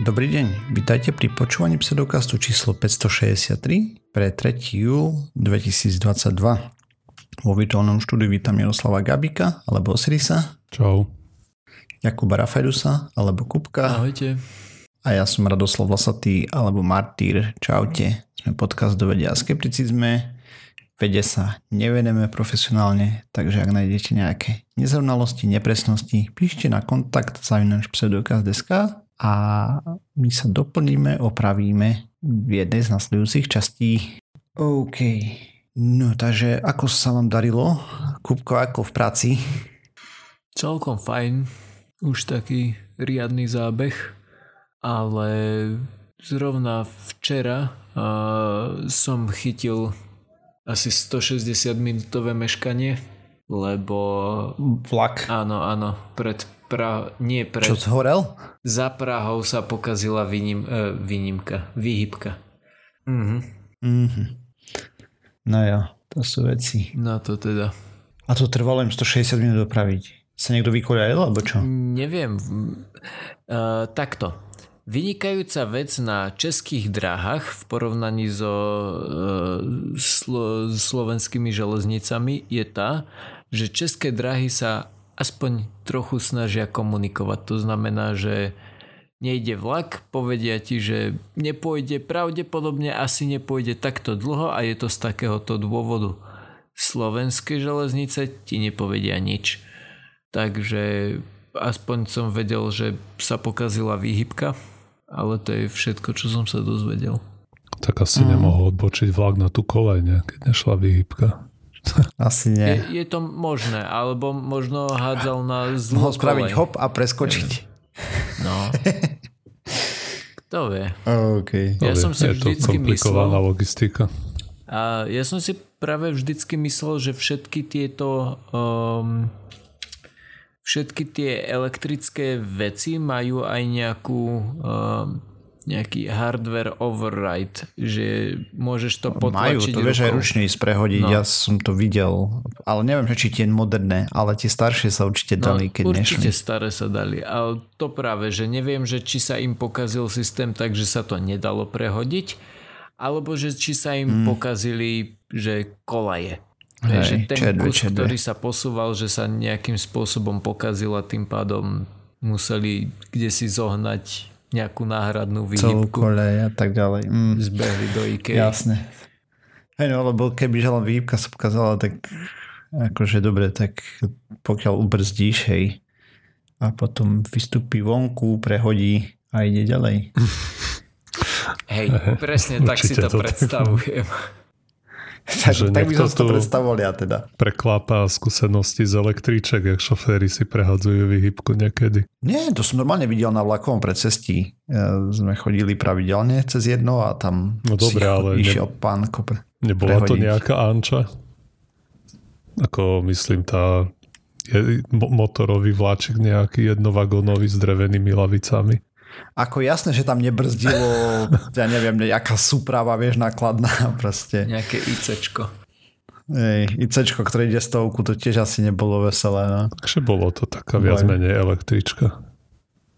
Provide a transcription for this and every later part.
Dobrý deň, vítajte pri počúvaní pseudokastu číslo 563 pre 3. júl 2022. Vo virtuálnom štúdiu vítam Jaroslava Gabika alebo Osirisa. Čau. Jakuba Rafajdusa alebo Kupka. Ahojte. A ja som Radoslav Vlasatý alebo Martýr. Čaute. Sme podcast do vedia a skepticizme. Vede sa nevedeme profesionálne, takže ak nájdete nejaké nezrovnalosti, nepresnosti, píšte na kontakt zavinač pseudokaz.sk a my sa doplníme, opravíme v jednej z nasledujúcich častí. OK. No takže ako sa vám darilo? Kupko, ako v práci? Celkom fajn. Už taký riadny zábeh. Ale zrovna včera uh, som chytil asi 160 minútové meškanie, lebo... Vlak. Áno, áno, pred pra, nie pre... Čo zhorel? Za Prahou sa pokazila výnim, e, výnimka, výhybka. Mhm. Mhm. No jo, to sú veci. No to teda. A to trvalo im 160 minút dopraviť. Sa niekto vykoľajil, alebo čo? Neviem. Uh, takto. Vynikajúca vec na českých dráhach v porovnaní so uh, slo- slovenskými železnicami je tá, že české dráhy sa aspoň trochu snažia komunikovať. To znamená, že nejde vlak, povedia ti, že nepôjde, pravdepodobne asi nepôjde takto dlho a je to z takéhoto dôvodu. Slovenské železnice ti nepovedia nič. Takže aspoň som vedel, že sa pokazila výhybka, ale to je všetko, čo som sa dozvedel. Tak asi mm. nemohol odbočiť vlak na tú kolej, keď nešla výhybka. Asi nie. Je, je to možné, alebo možno hádzal na zlú Mohol spraviť hop a preskočiť. No. Kto vie. Okay. Ja som si je vždycky to komplikovaná myslel, logistika. A ja som si práve vždycky myslel, že všetky tieto um, všetky tie elektrické veci majú aj nejakú um, nejaký hardware override, že môžeš to potlačiť Majú, to vieš aj ručne ísť prehodiť, no. ja som to videl, ale neviem, či tie moderné, ale tie staršie sa určite no, dali, keď určite nešli. staré sa dali, ale to práve, že neviem, že či sa im pokazil systém tak, že sa to nedalo prehodiť, alebo že či sa im hmm. pokazili, že kolaje. Hej, že ten čedve, kus, čedve. ktorý sa posúval, že sa nejakým spôsobom pokazil a tým pádom museli kde si zohnať nejakú náhradnú výhybku. kolej a tak ďalej. Mm. Zbehli do IKEA. Jasne. Hej no, lebo keby žela výhybka sa pokazala, tak akože dobre, tak pokiaľ ubrzdíš, hej, a potom vystúpi vonku, prehodí a ide ďalej. Hej, presne tak si to, to predstavujem. Tak tak, tak by som to predstavoval ja teda. Preklápa skúsenosti z elektríček, jak šoféry si prehadzujú vyhybku niekedy. Nie, to som normálne videl na vlakovom predcestí. Ja, sme chodili pravidelne cez jedno a tam no dobré, ale išiel ne, pán kopr. Nebola prehodiť. to nejaká Anča? Ako myslím tá je, motorový vláčik nejaký jednovagónový s drevenými lavicami. Ako jasné, že tam nebrzdilo, ja neviem, nejaká súprava, vieš, nákladná proste. Nejaké ICčko. Ej, ICčko, ktoré ide stovku, to tiež asi nebolo veselé. No. Takže bolo to taká viac menej električka.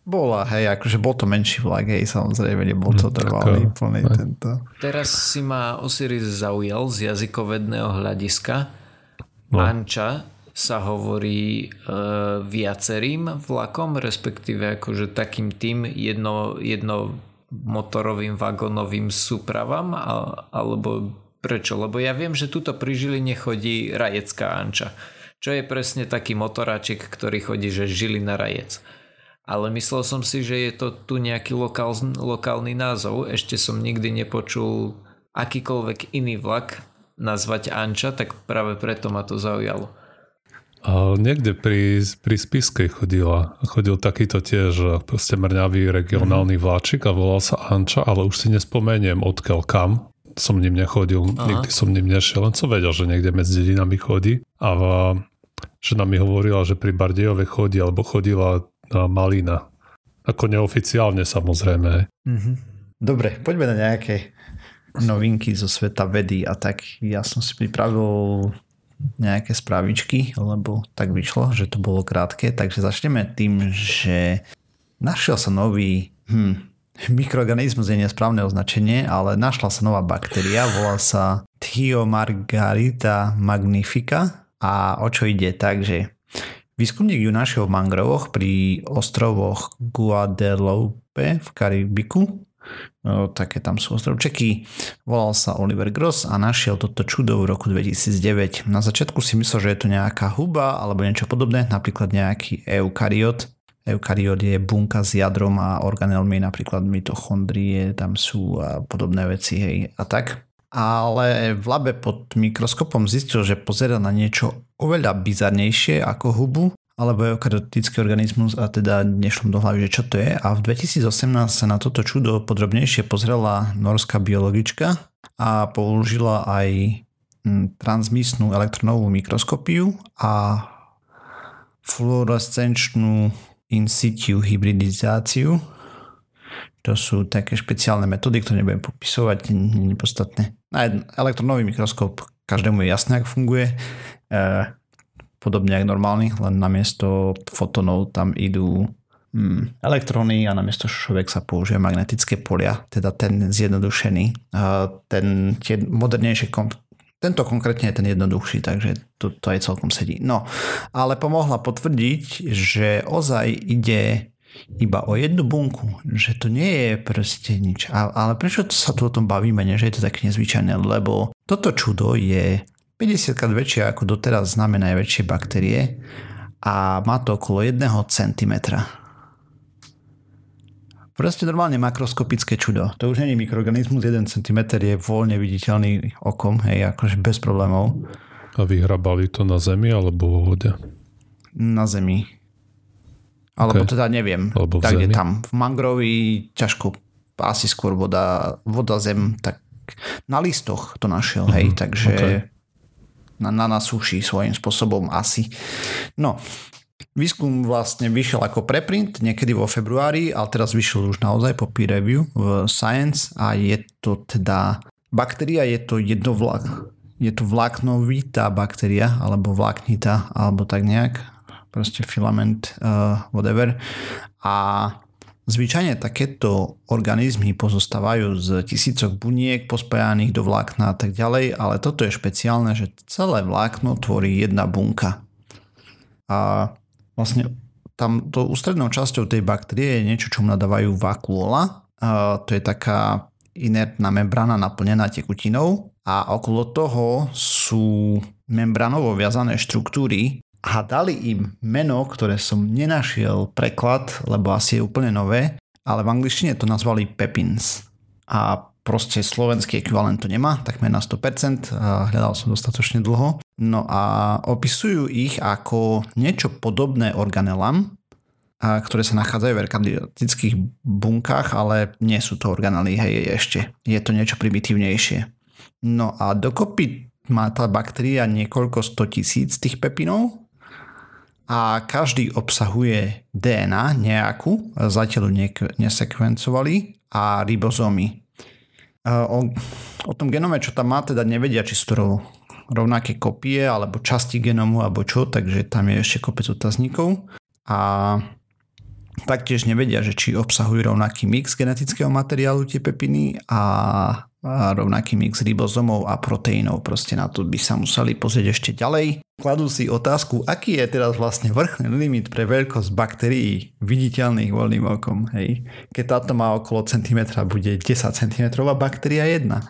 Bola, hej, akože bol to menší vlak, hej, samozrejme, nebol to hm, trvalý plný tento. Teraz si ma Osiris zaujal z jazykovedného hľadiska. No. Anča sa hovorí e, viacerým vlakom, respektíve akože takým tým jedno, jedno motorovým vagónovým súpravám, alebo prečo? Lebo ja viem, že tuto pri Žiline chodí rajecká Anča, čo je presne taký motoráčik, ktorý chodí, že Žilina rajec. Ale myslel som si, že je to tu nejaký lokál, lokálny názov. Ešte som nikdy nepočul akýkoľvek iný vlak nazvať Anča, tak práve preto ma to zaujalo. A niekde pri, pri Spiskej chodila. Chodil takýto tiež proste mrňavý regionálny mm-hmm. vláčik a volal sa Anča, ale už si nespomeniem odkiaľ kam. Som ním nechodil, Aha. nikdy som ním nešiel, len som vedel, že niekde medzi dedinami chodí. A žena mi hovorila, že pri Bardejove chodí, alebo chodila na Malina. Ako neoficiálne samozrejme. Mm-hmm. Dobre, poďme na nejaké novinky zo sveta vedy a tak ja som si pripravil nejaké správičky, lebo tak vyšlo, že to bolo krátke. Takže začneme tým, že našiel sa nový hm, mikroorganizmus je nesprávne označenie, ale našla sa nová baktéria, volá sa Thiomargarita magnifica a o čo ide? Takže výskumník ju našiel v mangrovoch pri ostrovoch Guadeloupe v Karibiku. No, také tam sú ostrovčeky. Volal sa Oliver Gross a našiel toto čudo v roku 2009. Na začiatku si myslel, že je to nejaká huba alebo niečo podobné, napríklad nejaký eukariot. Eukariot je bunka s jadrom a organelmi, napríklad mitochondrie, tam sú a podobné veci, hej, a tak ale v labe pod mikroskopom zistil, že pozera na niečo oveľa bizarnejšie ako hubu alebo eukaryotický organizmus a teda nešlo do hlavy, že čo to je. A v 2018 sa na toto čudo podrobnejšie pozrela norská biologička a použila aj hm, transmisnú elektronovú mikroskopiu a fluorescenčnú in situ hybridizáciu to sú také špeciálne metódy, ktoré nebudem popisovať, nie je podstatné. Elektronový mikroskop, každému je jasné, ako funguje. Podobne ako normálny, len namiesto fotonov tam idú hmm, elektróny a namiesto šovek sa použije magnetické polia, teda ten zjednodušený. Ten, tie modernejšie komp- tento konkrétne je ten jednoduchší, takže to, to aj celkom sedí. No, ale pomohla potvrdiť, že ozaj ide iba o jednu bunku, že to nie je proste nič. Ale prečo sa tu o tom bavíme, nie? že je to také nezvyčajné? Lebo toto čudo je 50 krát väčšie ako doteraz známe najväčšie baktérie a má to okolo 1 cm. Proste normálne makroskopické čudo. To už je mikroorganizmus, 1 cm je voľne viditeľný okom, hej, akože bez problémov. A vyhrabali to na zemi alebo vo vode? Na zemi alebo okay. teda neviem. Alebo tak je tam. V mangrovi ťažko, asi skôr voda, voda zem, tak na listoch to našiel, uh-huh. hej, mhm. takže okay. Na, na, na suši svojím spôsobom asi. No, výskum vlastne vyšiel ako preprint niekedy vo februári, ale teraz vyšiel už naozaj po peer review v Science a je to teda baktéria, je to jednovlak, je to vláknovitá baktéria, alebo vláknita, alebo tak nejak proste filament, uh, whatever. A zvyčajne takéto organizmy pozostávajú z tisícok buniek pospájaných do vlákna a tak ďalej, ale toto je špeciálne, že celé vlákno tvorí jedna bunka. A vlastne tam to ústrednou časťou tej baktérie je niečo, čo nadávajú vakuola. A to je taká inertná membrána naplnená tekutinou a okolo toho sú membranovo viazané štruktúry, a dali im meno, ktoré som nenašiel preklad, lebo asi je úplne nové, ale v angličtine to nazvali Pepins. A proste slovenský ekvivalent to nemá, takmer na 100%, a hľadal som dostatočne dlho. No a opisujú ich ako niečo podobné organelam, a ktoré sa nachádzajú v erkadiotických bunkách, ale nie sú to organely, hej, ešte. Je to niečo primitívnejšie. No a dokopy má tá baktéria niekoľko 100 tisíc tých pepinov, a každý obsahuje DNA nejakú, zatiaľ nesekvencovali a ribozómy. O, o tom genome, čo tam má, teda nevedia, či sú to rovnaké kopie alebo časti genomu alebo čo, takže tam je ešte kopec otáznikov. A taktiež nevedia, že či obsahujú rovnaký mix genetického materiálu tie pepiny a rovnaký mix ribozomov a proteínov. Proste na to by sa museli pozrieť ešte ďalej. Kladú si otázku, aký je teraz vlastne vrchný limit pre veľkosť baktérií viditeľných voľným okom. Hej. Keď táto má okolo centimetra, bude 10 cm baktéria jedna.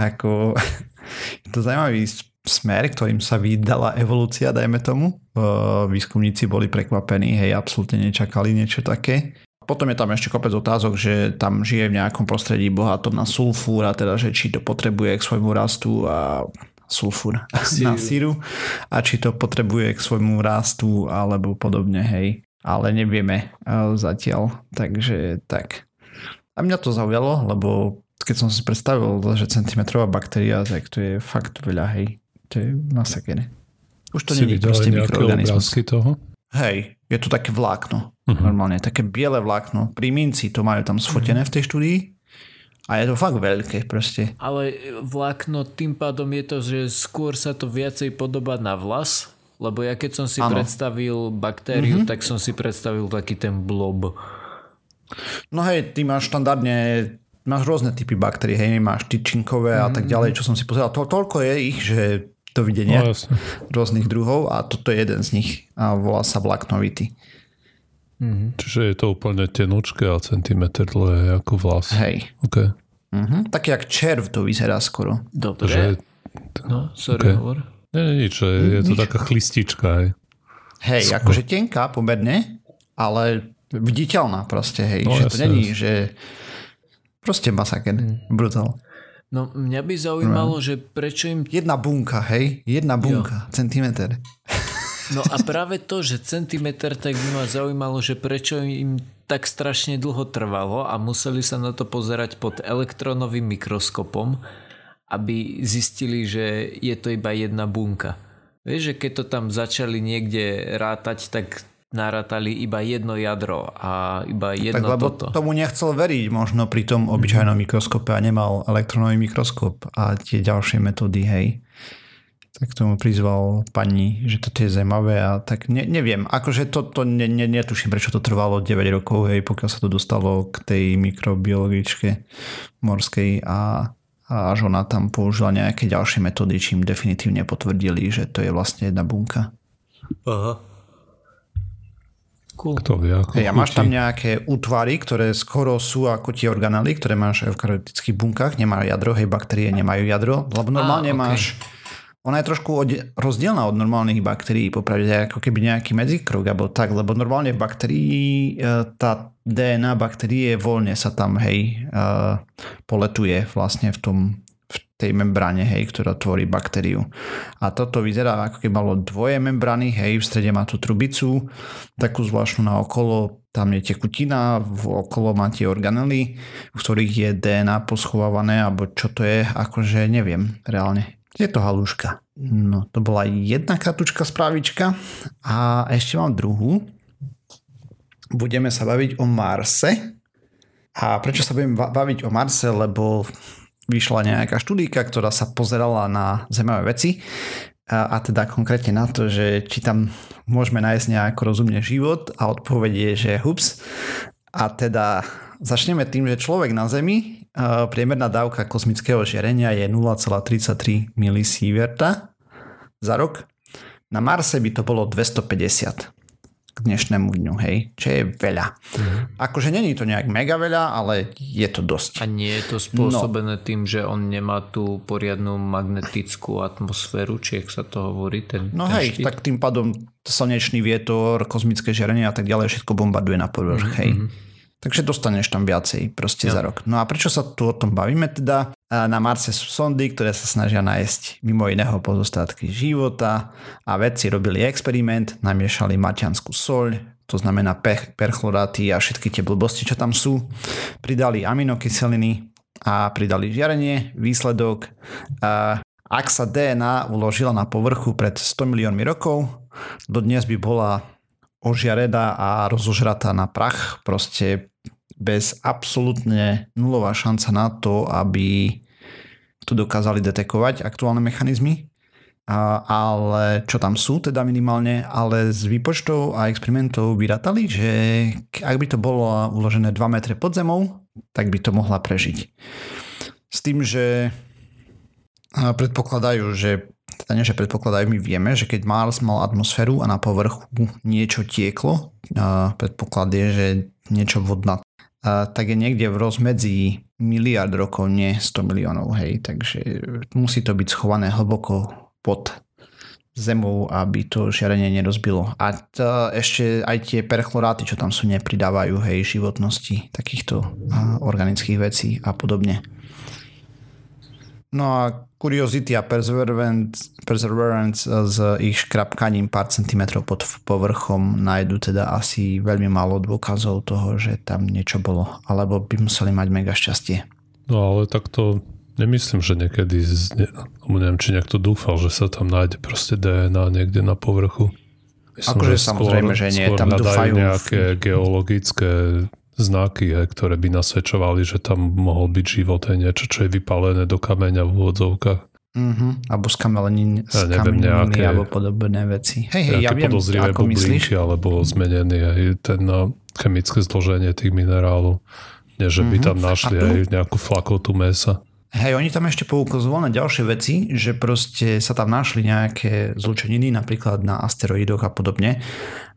Ako, je to zaujímavý smer, ktorým sa vydala evolúcia, dajme tomu. Výskumníci boli prekvapení, hej, absolútne nečakali niečo také. Potom je tam ešte kopec otázok, že tam žije v nejakom prostredí bohatom na sulfúr a teda, že či to potrebuje k svojmu rastu a sulfúr na síru a či to potrebuje k svojmu rastu alebo podobne, hej. Ale nevieme zatiaľ, takže tak. A mňa to zaujalo, lebo keď som si predstavil, že centimetrová baktéria, tak to je fakt veľa, hej. To je masakené. Už to nie je proste mikroorganizmus. toho? Hej, je to také vlákno. Uh-huh. Normálne, také biele vlákno. Pri minci to majú tam sfotené uh-huh. v tej štúdii. A je to fakt veľké proste. Ale vlákno tým pádom je to, že skôr sa to viacej podobá na vlas, lebo ja keď som si ano. predstavil baktériu, uh-huh. tak som si predstavil taký ten blob. No hej, ty máš štandardne máš rôzne typy baktérií, hej, máš tyčinkové a tak ďalej, čo som si pozeral. To, toľko je ich, že dovidenia No, jasne. rôznych druhov a toto je jeden z nich a volá sa vlaknovity. Čiže je to úplne tenučké a centimetr dlhé ako vlas. Hej. Okay. Mhm. Tak jak červ to vyzerá skoro. Dobre. Takže, No, sorry, Okay. hovor. nie, nie, nič, je, je to taká chlistička. Hej. Hej, akože tenká pomerne, ale viditeľná proste, hej. No, že to jasne, není, jasne. že proste masaker. Brutál. No, mňa by zaujímalo, že prečo im... Jedna bunka, hej? Jedna bunka, centimeter. No a práve to, že centimeter, tak by ma zaujímalo, že prečo im tak strašne dlho trvalo a museli sa na to pozerať pod elektronovým mikroskopom, aby zistili, že je to iba jedna bunka. Vieš, že keď to tam začali niekde rátať, tak narátali iba jedno jadro a iba Tak jedno lebo toto. tomu nechcel veriť možno pri tom obyčajnom mikroskope a nemal elektronový mikroskop a tie ďalšie metódy, hej. Tak tomu prizval pani, že toto je zaujímavé a tak ne, neviem, akože to, to ne, ne, netuším, prečo to trvalo 9 rokov, hej, pokiaľ sa to dostalo k tej mikrobiologičke morskej a, a až ona tam použila nejaké ďalšie metódy, čím definitívne potvrdili, že to je vlastne jedna bunka. Aha. Cool. Kto vie, ako Hej, a máš tam nejaké útvary, ktoré skoro sú ako tie organely, ktoré máš v eukaryotických bunkách, nemajú jadro, hej, baktérie nemajú jadro, lebo normálne ok. máš ona je trošku od, rozdielna od normálnych baktérií, popravde ako keby nejaký medzikrok alebo tak, lebo normálne v baktérii e, tá DNA baktérie voľne sa tam, hej, e, poletuje vlastne v tom v tej membráne, hej, ktorá tvorí baktériu. A toto vyzerá ako keby malo dvoje membrány, hej, v strede má tú trubicu, takú zvláštnu na okolo, tam je tekutina, v okolo má tie organely, v ktorých je DNA poschovávané, alebo čo to je, akože neviem reálne. Je to halúška. No, to bola jedna kratučka správička a ešte mám druhú. Budeme sa baviť o Marse. A prečo sa budem ba- baviť o Marse? Lebo vyšla nejaká štúdíka, ktorá sa pozerala na zaujímavé veci a, a teda konkrétne na to, že či tam môžeme nájsť nejako rozumne život a odpoveď je, že hups. A teda začneme tým, že človek na Zemi, priemerná dávka kozmického žiarenia je 0,33 milisieverta za rok. Na Marse by to bolo 250 k dnešnému dňu, hej, čo je veľa. Akože není to nejak mega veľa, ale je to dosť. A nie je to spôsobené no. tým, že on nemá tú poriadnu magnetickú atmosféru, či jak sa to hovorí, ten, No ten hej, štít? tak tým pádom slnečný vietor, kozmické žiarenie a tak ďalej, všetko bombarduje na povrch, hej. Takže dostaneš tam viacej proste za rok. No a prečo sa tu o tom bavíme teda? Na Marse sú sondy, ktoré sa snažia nájsť mimo iného pozostatky života a vedci robili experiment, namiešali maťanskú soľ, to znamená perchloráty a všetky tie blbosti, čo tam sú. Pridali aminokyseliny a pridali žiarenie, výsledok. Ak sa DNA uložila na povrchu pred 100 miliónmi rokov, dodnes by bola ožiareda a rozožratá na prach, proste bez absolútne nulová šanca na to, aby tu dokázali detekovať aktuálne mechanizmy. A, ale čo tam sú teda minimálne, ale z výpočtov a experimentov vyrátali, že ak by to bolo uložené 2 metre pod zemou, tak by to mohla prežiť. S tým, že predpokladajú, že nie, že predpokladajú, my vieme, že keď Mars mal atmosféru a na povrchu niečo tieklo, predpoklad je, že niečo vodná, tak je niekde v rozmedzi miliard rokov, nie 100 miliónov, hej, takže musí to byť schované hlboko pod zemou, aby to žiarenie nerozbilo. A to ešte aj tie perchloráty, čo tam sú, nepridávajú, hej, životnosti takýchto organických vecí a podobne. No a Curiosity a Perseverance, Perseverance s ich škrapkaním pár centimetrov pod povrchom nájdu teda asi veľmi málo dôkazov toho, že tam niečo bolo. Alebo by museli mať mega šťastie. No ale tak to nemyslím, že niekedy, ne, neviem, či niekto dúfal, že sa tam nájde proste DNA niekde na povrchu. Akože samozrejme, že nie, tam dúfajú v- nejaké geologické znaky, hej, ktoré by nasvedčovali, že tam mohol byť život, aj niečo, čo je vypálené do kameňa v úvodzovkách. Uh-huh. Alebo Ja neviem, skameniny nejaké- alebo podobné veci. Hej, hej, ja viem, ako myslíš. alebo zmenený aj ten, no, chemické zloženie tých minerálov. Nie, že by tam našli tu... aj nejakú flakotu mesa. Hej, oni tam ešte poukazovali na ďalšie veci, že proste sa tam našli nejaké zlučeniny, napríklad na asteroidoch a podobne.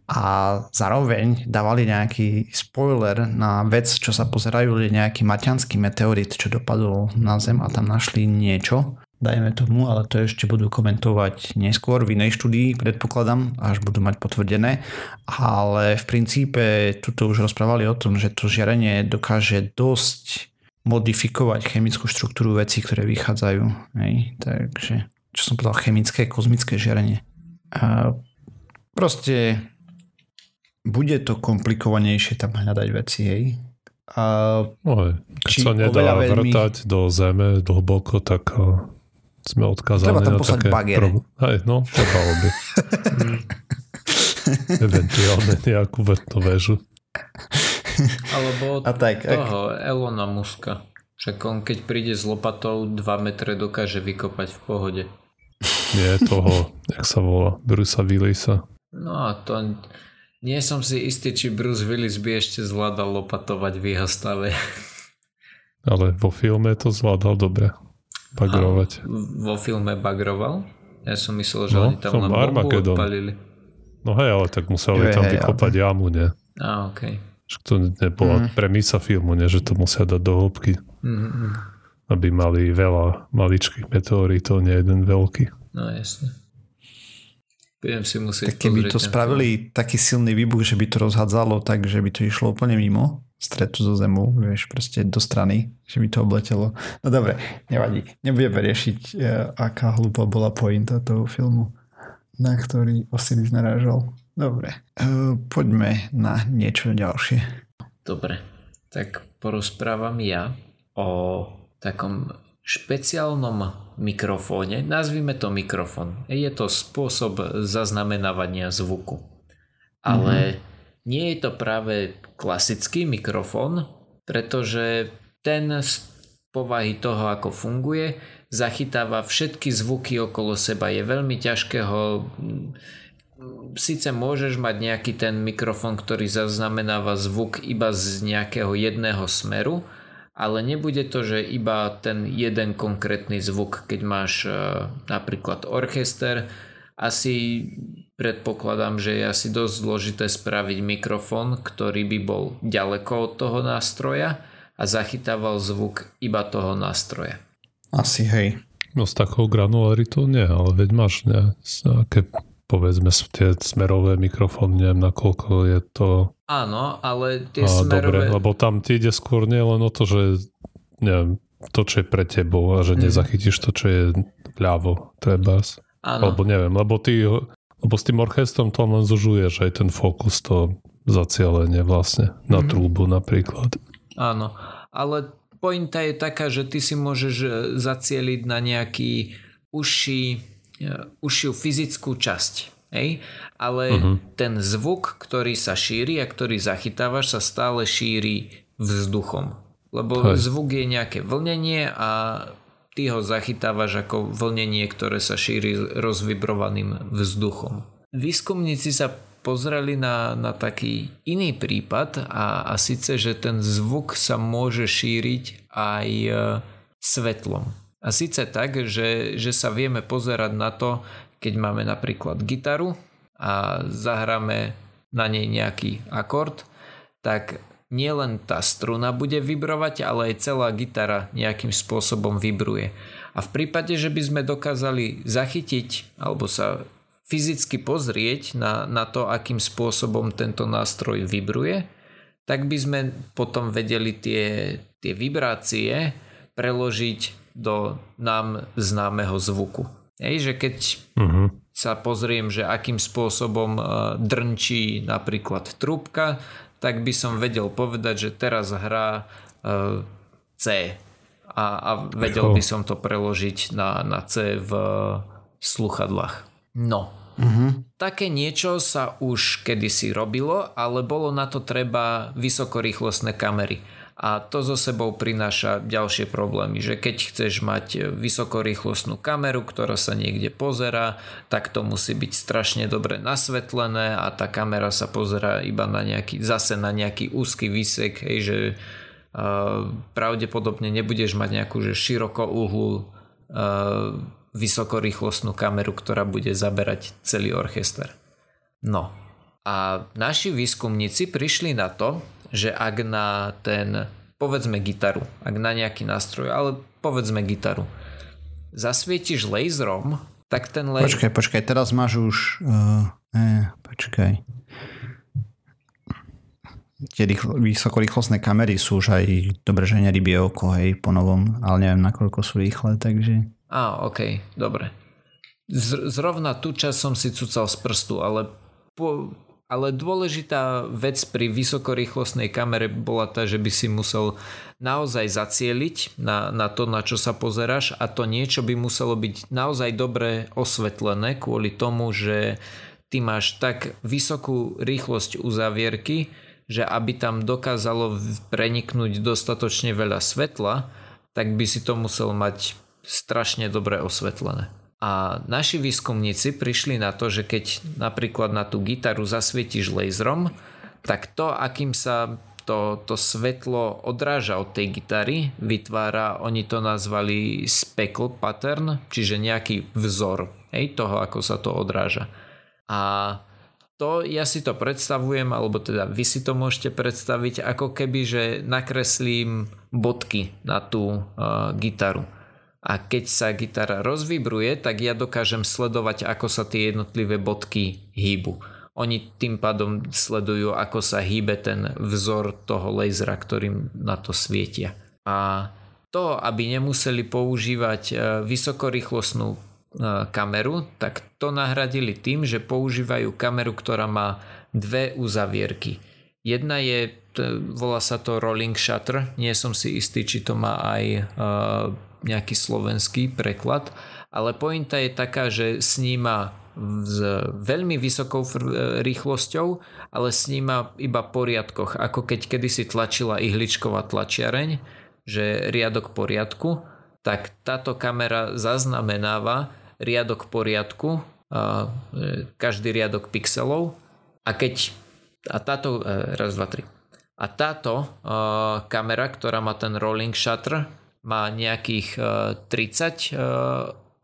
A zároveň dávali nejaký spoiler na vec, čo sa pozerajú, nejaký maťanský meteorit, čo dopadol na Zem a tam našli niečo, dajme tomu, ale to ešte budú komentovať neskôr v inej štúdii, predpokladám, až budú mať potvrdené. Ale v princípe tuto už rozprávali o tom, že to žiarenie dokáže dosť modifikovať chemickú štruktúru vecí, ktoré vychádzajú. Hej. Takže, čo som povedal, chemické, kozmické žiarenie. A proste bude to komplikovanejšie tam hľadať veci, hej. A no, keď sa nedá vrtať do zeme hlboko, tak sme odkázaní Treba tam na také... bagere. Pro... Hej, no, trebalo by. Eventuálne nejakú vrtnú väžu. Alebo A tak, toho ak... Elona Muska. Však on keď príde s lopatou 2 metre dokáže vykopať v pohode. Nie toho, jak sa volá, Brusa Willisa. No a to... Nie som si istý, či Bruce Willis by ešte zvládal lopatovať v jeho stave. Ale vo filme to zvládal dobre bagrovať. A vo filme bagroval? Ja som myslel, že no, oni tam len bombu odpalili. No hej, ale tak museli je, tam vykopať okay. jamu, nie? A, okej. Okay. To nebola mm. premisa filmu, nie? že to musia dať do hĺbky. Mm-hmm. Aby mali veľa maličkých meteoritov, nie jeden veľký. No jasne. Budem si musieť tak keby to spravili film. taký silný výbuch, že by to rozhádzalo tak, že by to išlo úplne mimo, stretu zo zemu, vieš, proste do strany, že by to obletelo. No dobre, nevadí. Nebudeme riešiť, e, aká hlúpa bola pointa toho filmu, na ktorý Osiris narážal. Dobre, e, poďme na niečo ďalšie. Dobre, tak porozprávam ja o takom špeciálnom mikrofóne, nazvime to mikrofón. Je to spôsob zaznamenávania zvuku. Ale mm-hmm nie je to práve klasický mikrofón, pretože ten z povahy toho, ako funguje, zachytáva všetky zvuky okolo seba. Je veľmi ťažké ho... Sice môžeš mať nejaký ten mikrofón, ktorý zaznamenáva zvuk iba z nejakého jedného smeru, ale nebude to, že iba ten jeden konkrétny zvuk, keď máš e, napríklad orchester, asi predpokladám, že je asi dosť zložité spraviť mikrofón, ktorý by bol ďaleko od toho nástroja a zachytával zvuk iba toho nástroja. Asi hej. No s takou granularitou nie, ale veď máš nejaké povedzme tie smerové mikrofóny, neviem nakoľko je to... Áno, ale tie a, smerové... Dobre, lebo tam ti ide skôr nie len o to, že neviem, to, čo je pre tebou a že mm. nezachytíš to, čo je ľavo, trebárs. Áno. Alebo neviem, lebo ty lebo s tým orchestrom to len zužuješ aj ten fokus, to zacielenie vlastne na mm-hmm. trúbu napríklad. Áno, ale pointa je taká, že ty si môžeš e, zacieliť na nejaký uši, užšiu fyzickú časť. Hej? Ale uh-huh. ten zvuk, ktorý sa šíri a ktorý zachytávaš, sa stále šíri vzduchom. Lebo Hej. zvuk je nejaké vlnenie a ty ho zachytávaš ako vlnenie, ktoré sa šíri rozvibrovaným vzduchom. Výskumníci sa pozreli na, na taký iný prípad a, a síce, že ten zvuk sa môže šíriť aj e, svetlom. A síce tak, že, že sa vieme pozerať na to, keď máme napríklad gitaru a zahráme na nej nejaký akord, tak nielen tá struna bude vibrovať, ale aj celá gitara nejakým spôsobom vibruje. A v prípade, že by sme dokázali zachytiť alebo sa fyzicky pozrieť na, na to, akým spôsobom tento nástroj vibruje, tak by sme potom vedeli tie, tie vibrácie preložiť do nám známeho zvuku. Hej, že keď uh-huh. sa pozriem, že akým spôsobom e, drnčí napríklad trúbka, tak by som vedel povedať, že teraz hrá uh, C a, a vedel by som to preložiť na, na C v sluchadlách. No. Uh-huh. Také niečo sa už kedysi robilo, ale bolo na to treba vysokorýchlostné kamery. A to so sebou prináša ďalšie problémy, že keď chceš mať vysokorýchlostnú kameru, ktorá sa niekde pozera, tak to musí byť strašne dobre nasvetlené a tá kamera sa pozera iba na nejaký, zase na nejaký úzky výsek, hej, že uh, pravdepodobne nebudeš mať nejakú že uhlu uh, vysokorýchlostnú kameru, ktorá bude zaberať celý orchester. No a naši výskumníci prišli na to, že ak na ten, povedzme gitaru, ak na nejaký nástroj, ale povedzme gitaru, zasvietiš laserom, tak ten laser... Počkaj, počkaj, teraz máš už... Uh, eh, počkaj. Tie rýchlo, vysokorýchlostné kamery sú už aj dobre, že nerybie oko, hej, po novom, ale neviem, nakoľko sú rýchle, takže... Á, ok, dobre. Z, zrovna tú čas som si cucal z prstu, ale po, ale dôležitá vec pri vysokorýchlostnej kamere bola tá, že by si musel naozaj zacieliť na, na to, na čo sa pozeráš a to niečo by muselo byť naozaj dobre osvetlené kvôli tomu, že ty máš tak vysokú rýchlosť uzavierky, že aby tam dokázalo preniknúť dostatočne veľa svetla, tak by si to musel mať strašne dobre osvetlené. A naši výskumníci prišli na to, že keď napríklad na tú gitaru zasvietíš laserom, tak to, akým sa to, to svetlo odráža od tej gitary, vytvára, oni to nazvali speckle pattern, čiže nejaký vzor hej, toho, ako sa to odráža. A to ja si to predstavujem, alebo teda vy si to môžete predstaviť, ako keby, že nakreslím bodky na tú uh, gitaru a keď sa gitara rozvibruje, tak ja dokážem sledovať, ako sa tie jednotlivé bodky hýbu. Oni tým pádom sledujú, ako sa hýbe ten vzor toho lasera, ktorým na to svietia. A to, aby nemuseli používať e, vysokorýchlostnú e, kameru, tak to nahradili tým, že používajú kameru, ktorá má dve uzavierky. Jedna je, volá sa to rolling shutter, nie som si istý, či to má aj e, nejaký slovenský preklad, ale pointa je taká, že sníma s veľmi vysokou rýchlosťou, ale sníma iba v poriadkoch, ako keď kedysi tlačila ihličková tlačiareň, že riadok poriadku, tak táto kamera zaznamenáva riadok poriadku, každý riadok pixelov a keď a táto, e, raz, dva, tri. A táto kamera, ktorá má ten rolling shutter, má nejakých 30 e, e,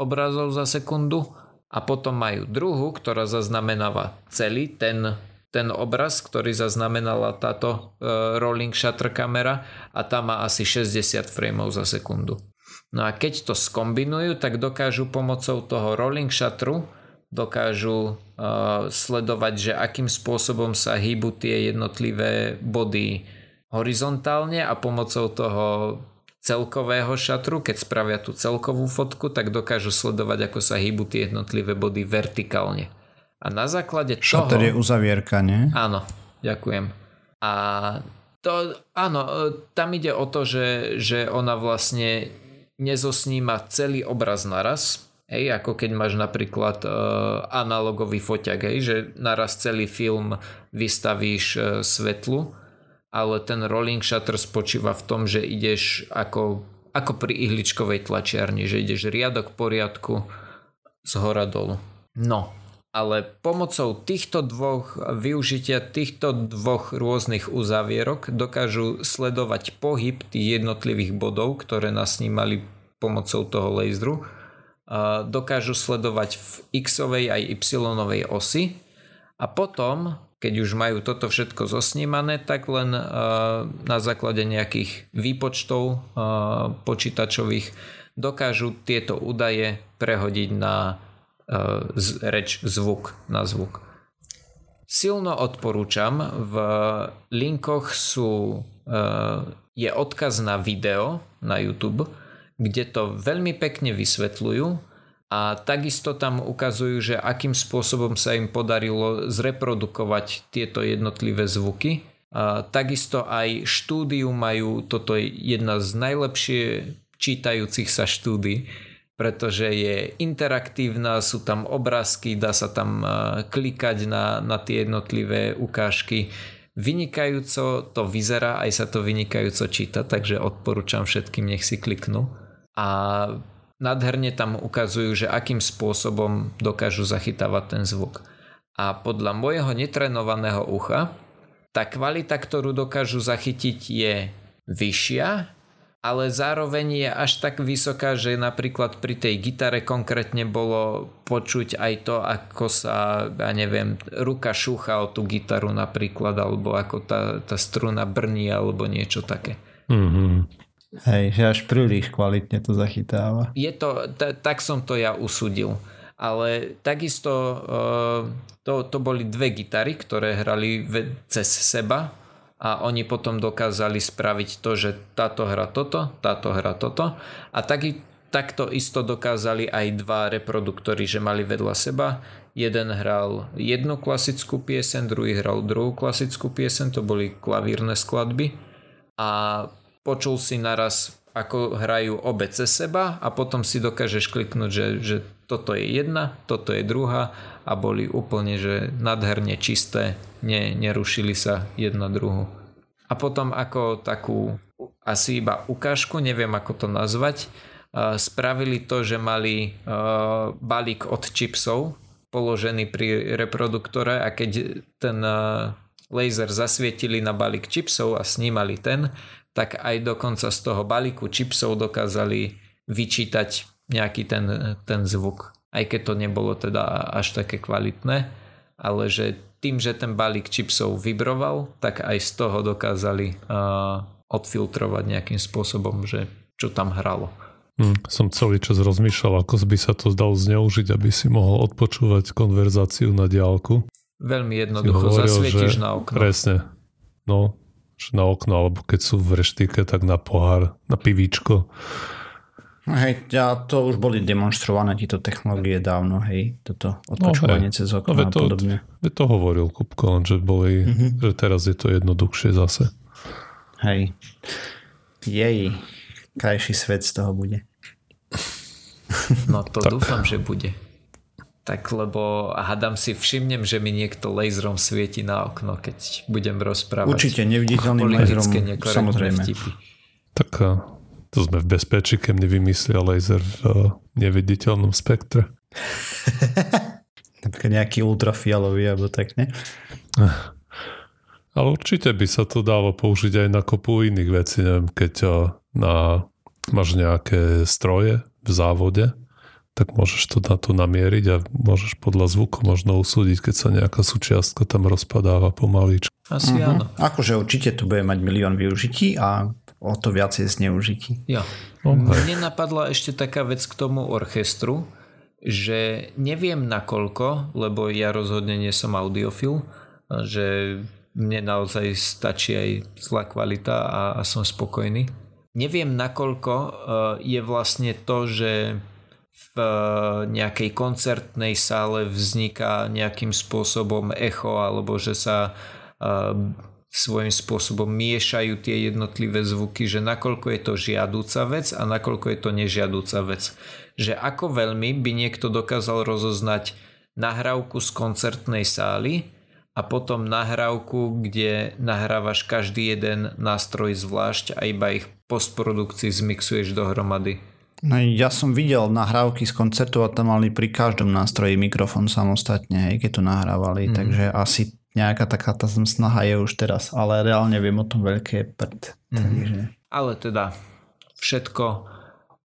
obrazov za sekundu a potom majú druhú, ktorá zaznamenáva celý ten, ten obraz, ktorý zaznamenala táto e, rolling shutter kamera a tá má asi 60 frameov za sekundu. No a keď to skombinujú, tak dokážu pomocou toho rolling shutteru dokážu uh, sledovať, že akým spôsobom sa hýbu tie jednotlivé body horizontálne a pomocou toho celkového šatru, keď spravia tú celkovú fotku, tak dokážu sledovať, ako sa hýbu tie jednotlivé body vertikálne. A na základe toho... Šater je uzavierka, nie? Áno, ďakujem. A to, áno, tam ide o to, že, že ona vlastne nezosníma celý obraz naraz, Hej, ako keď máš napríklad uh, analogový foťak, hej, že naraz celý film vystavíš uh, svetlu, ale ten rolling shutter spočíva v tom, že ideš ako, ako pri ihličkovej tlačiarni, že ideš riadok poriadku z hora dolu. No, ale pomocou týchto dvoch, využitia týchto dvoch rôznych uzavierok dokážu sledovať pohyb tých jednotlivých bodov, ktoré nasnímali pomocou toho laseru. Dokážu sledovať v x-ovej aj y-ovej osi a potom keď už majú toto všetko zosnímané, tak len uh, na základe nejakých výpočtov uh, počítačových dokážu tieto údaje prehodiť na z, reč zvuk, na zvuk. Silno odporúčam, v linkoch sú, je odkaz na video na YouTube, kde to veľmi pekne vysvetľujú a takisto tam ukazujú, že akým spôsobom sa im podarilo zreprodukovať tieto jednotlivé zvuky. A takisto aj štúdiu majú, toto je jedna z najlepšie čítajúcich sa štúdí, pretože je interaktívna, sú tam obrázky, dá sa tam klikať na, na tie jednotlivé ukážky. vynikajúco to vyzerá, aj sa to vynikajúco číta, takže odporúčam všetkým, nech si kliknú. A nádherne tam ukazujú, že akým spôsobom dokážu zachytávať ten zvuk. A podľa môjho netrenovaného ucha, tá kvalita, ktorú dokážu zachytiť je vyššia, ale zároveň je až tak vysoká, že napríklad pri tej gitare konkrétne bolo počuť aj to, ako sa, ja neviem, ruka šúcha o tú gitaru napríklad, alebo ako tá, tá struna brní, alebo niečo také. Mm-hmm. Hej, že až príliš kvalitne to zachytáva. Je to, t- tak som to ja usudil. Ale takisto uh, to, to boli dve gitary, ktoré hrali cez seba a oni potom dokázali spraviť to, že táto hra toto, táto hra toto a taky, takto isto dokázali aj dva reproduktory, že mali vedľa seba jeden hral jednu klasickú piesen, druhý hral druhú klasickú piesen, to boli klavírne skladby a počul si naraz ako hrajú obe cez seba a potom si dokážeš kliknúť, že, že toto je jedna, toto je druhá a boli úplne že nadherne čisté, ne, nerušili sa jedna druhu. A potom ako takú asi iba ukážku, neviem ako to nazvať, spravili to, že mali balík od čipsov položený pri reproduktore a keď ten laser zasvietili na balík čipsov a snímali ten, tak aj dokonca z toho balíku čipsov dokázali vyčítať nejaký ten, ten zvuk. Aj keď to nebolo teda až také kvalitné, ale že tým, že ten balík čipsov vybroval, tak aj z toho dokázali uh, odfiltrovať nejakým spôsobom, že čo tam hralo. Hmm, som celý čas rozmýšľal, ako by sa to zdalo zneužiť, aby si mohol odpočúvať konverzáciu na diálku. Veľmi jednoducho, hovoril, zasvietiš na okno. Presne. No, na okno, alebo keď sú v reštike, tak na pohár, na pivíčko. Hej, ja, to už boli demonstrované tieto technológie dávno, hej, toto odpočúvanie no, cez okno no, a to, podobne. Ve to hovoril Kupko, že boli, mm-hmm. že teraz je to jednoduchšie zase. Hej. Jej, krajší svet z toho bude. No to dúfam, že bude. Tak lebo hádam si všimnem, že mi niekto laserom svieti na okno, keď budem rozprávať. Určite neviditeľným laserom, samozrejme. Vtipy. Tak to sme v bezpečí, keď mne vymyslia laser v uh, neviditeľnom spektre. Napríklad nejaký ultrafialový, alebo tak, ne? Ale určite by sa to dalo použiť aj na kopu iných vecí, neviem, keď na, máš nejaké stroje v závode, tak môžeš to na to namieriť a môžeš podľa zvuku možno usúdiť, keď sa nejaká súčiastka tam rozpadáva pomaličky. Asi uh-huh. áno. Akože určite tu bude mať milión využití a o to viacej zneužití. Ja. Okay. Mne napadla ešte taká vec k tomu orchestru, že neviem nakoľko, lebo ja rozhodne nie som audiofil, že mne naozaj stačí aj zlá kvalita a, a som spokojný. Neviem nakoľko uh, je vlastne to, že v eh, nejakej koncertnej sále vzniká nejakým spôsobom echo alebo že sa eh, svojím spôsobom miešajú tie jednotlivé zvuky, že nakoľko je to žiadúca vec a nakoľko je to nežiadúca vec. Že ako veľmi by niekto dokázal rozoznať nahrávku z koncertnej sály a potom nahrávku, kde nahrávaš každý jeden nástroj zvlášť a iba ich postprodukcii zmixuješ dohromady. No ja som videl nahrávky z koncertov a tam mali pri každom nástroji mikrofón samostatne, hej, keď to nahrávali, mm. takže asi nejaká taká tá snaha je už teraz, ale reálne viem o tom veľké prd. Mm. Takže... Ale teda všetko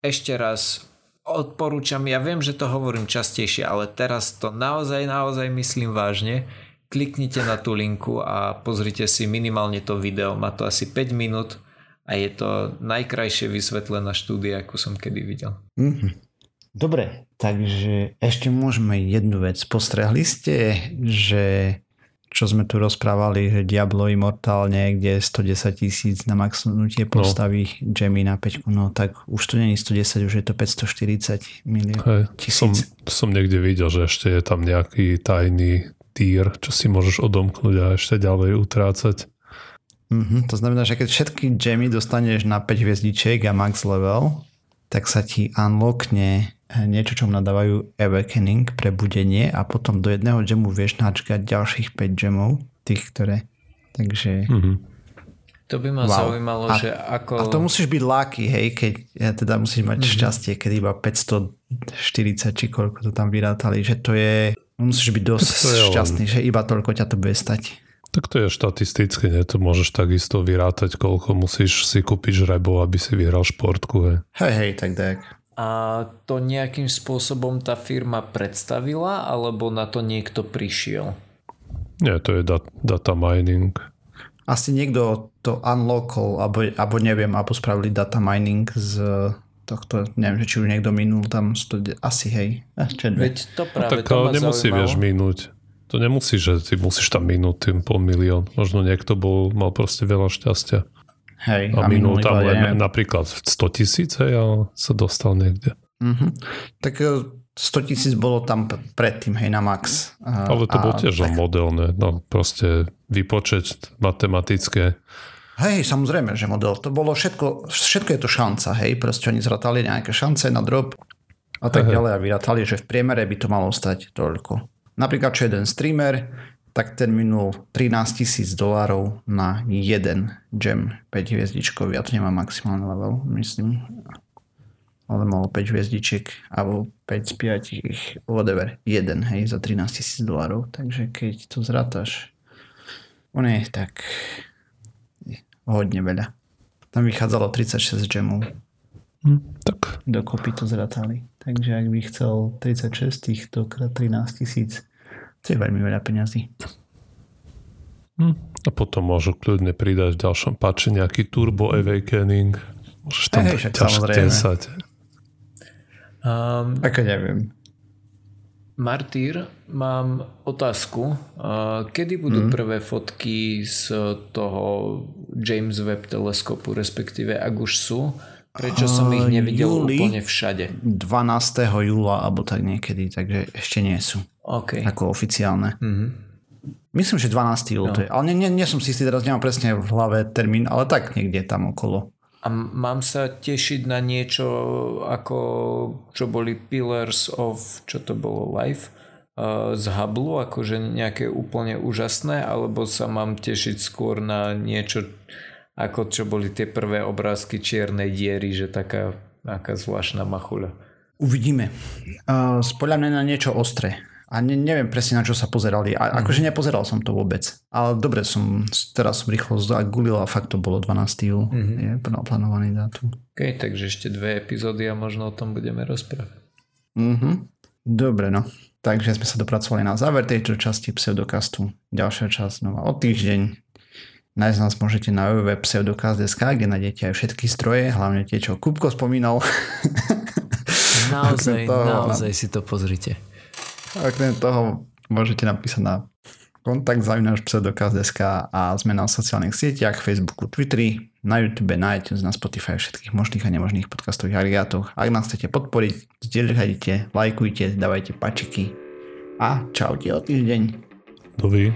ešte raz odporúčam, ja viem, že to hovorím častejšie, ale teraz to naozaj, naozaj myslím vážne. Kliknite na tú linku a pozrite si minimálne to video, má to asi 5 minút a je to najkrajšie vysvetlená štúdia, akú som kedy videl. Mm-hmm. Dobre, takže ešte môžeme jednu vec. Postrehli ste, že čo sme tu rozprávali, že Diablo Immortal niekde 110 tisíc na maxnutie postaví no. Jamie na 5, no tak už to není 110, už je to 540 miliónov tisíc. Som, som niekde videl, že ešte je tam nejaký tajný týr, čo si môžeš odomknúť a ešte ďalej utrácať. Mm-hmm, to znamená, že keď všetky gemy dostaneš na 5 hviezdičiek a max level, tak sa ti unlockne niečo, čo nadávajú Awakening, prebudenie a potom do jedného gemu vieš načkať ďalších 5 gemov, tých, ktoré Takže... Mhm. To by ma wow. zaujímalo, a, že ako... A to musíš byť láky, hej, keď ja teda musíš mať mm-hmm. šťastie, keď iba 540 či koľko to tam vyrátali, že to je... Musíš byť dosť šťastný, že iba toľko ťa to bude stať. Tak to je štatisticky, nie? To môžeš takisto vyrátať, koľko musíš si kúpiť žrebov, aby si vyhral športku. Hej, hej, hej tak tak. A to nejakým spôsobom tá firma predstavila, alebo na to niekto prišiel? Nie, to je dat- data mining asi niekto to unlockol, alebo, alebo neviem, alebo spravili data mining z tohto, neviem, či už niekto minul tam, studi- asi hej. Veď to práve, no, tak to nemusí, vieš, minúť. To nemusí, že ty musíš tam minúť tým pol milión. Možno niekto bol, mal proste veľa šťastia. Hej, a, a minul tam len napríklad 100 tisíc, a sa dostal niekde. Mm-hmm. Tak 100 tisíc bolo tam predtým, hej, na max. Ale to bol tiež tak. modelné, no proste vypočet matematické. Hej, samozrejme, že model. To bolo všetko, všetko je to šanca, hej, proste oni zratali nejaké šance na drop a tak hej. ďalej a vyratali, že v priemere by to malo stať toľko. Napríklad, čo jeden streamer, tak ten minul 13 tisíc dolárov na jeden gem 5 hviezdičkový. Ja to nemám maximálny level, myslím ale mal 5 hviezdičiek alebo 5 z 5, whatever, jeden, hej, za 13 tisíc dolarov. Takže keď to zratáš, on je tak hodne veľa. Tam vychádzalo 36 gemov. Hm, tak. Dokopy to zratali. Takže ak by chcel 36 týchto krát 13 tisíc, to je veľmi veľa peňazí. Hm. A potom môžu kľudne pridať v ďalšom páči nejaký Turbo Awakening. Môžeš tam hey, dať ďalšie 10. Um, Ako neviem. Martýr, mám otázku. Kedy budú mm. prvé fotky z toho James Webb teleskopu, respektíve ak už sú? Prečo som ich nevidel júli, úplne všade? 12. júla alebo tak niekedy, takže ešte nie sú. Okay. Ako oficiálne. Mm-hmm. Myslím, že 12. júl no. to je. Ale nie, nie, nie som si istý, teraz nemám presne v hlave termín, ale tak niekde tam okolo. A mám sa tešiť na niečo ako čo boli Pillars of, čo to bolo, Life z Hubble, akože nejaké úplne úžasné, alebo sa mám tešiť skôr na niečo ako čo boli tie prvé obrázky čiernej diery, že taká aká zvláštna machuľa. Uvidíme. Uh, Spoľa na niečo ostré. A ne, neviem presne na čo sa pozerali. A, mm. Akože nepozeral som to vôbec. Ale dobre som, teraz som rýchlo zagulil a fakt to bolo 12. júl. Mm-hmm. Je plánovaný dátum. OK, takže ešte dve epizódy a možno o tom budeme rozprávať. Mm-hmm. Dobre, no. Takže sme sa dopracovali na záver tejto časti pseudokastu. Ďalšia časť znova o týždeň. Nájsť nás môžete na www.pseudokast.sk, kde nájdete aj všetky stroje, hlavne tie, čo Kupko spomínal. Naozaj, naozaj si to pozrite. Okrem toho môžete napísať na kontakt zavinaš pseudokaz.sk a sme na sociálnych sieťach, Facebooku, Twitteri, na YouTube, na iTunes, na Spotify a všetkých možných a nemožných podcastových agregátoch. Ak nás chcete podporiť, zdieľajte, lajkujte, dávajte pačiky a čaute o týždeň. Dobrý.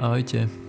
Ahojte.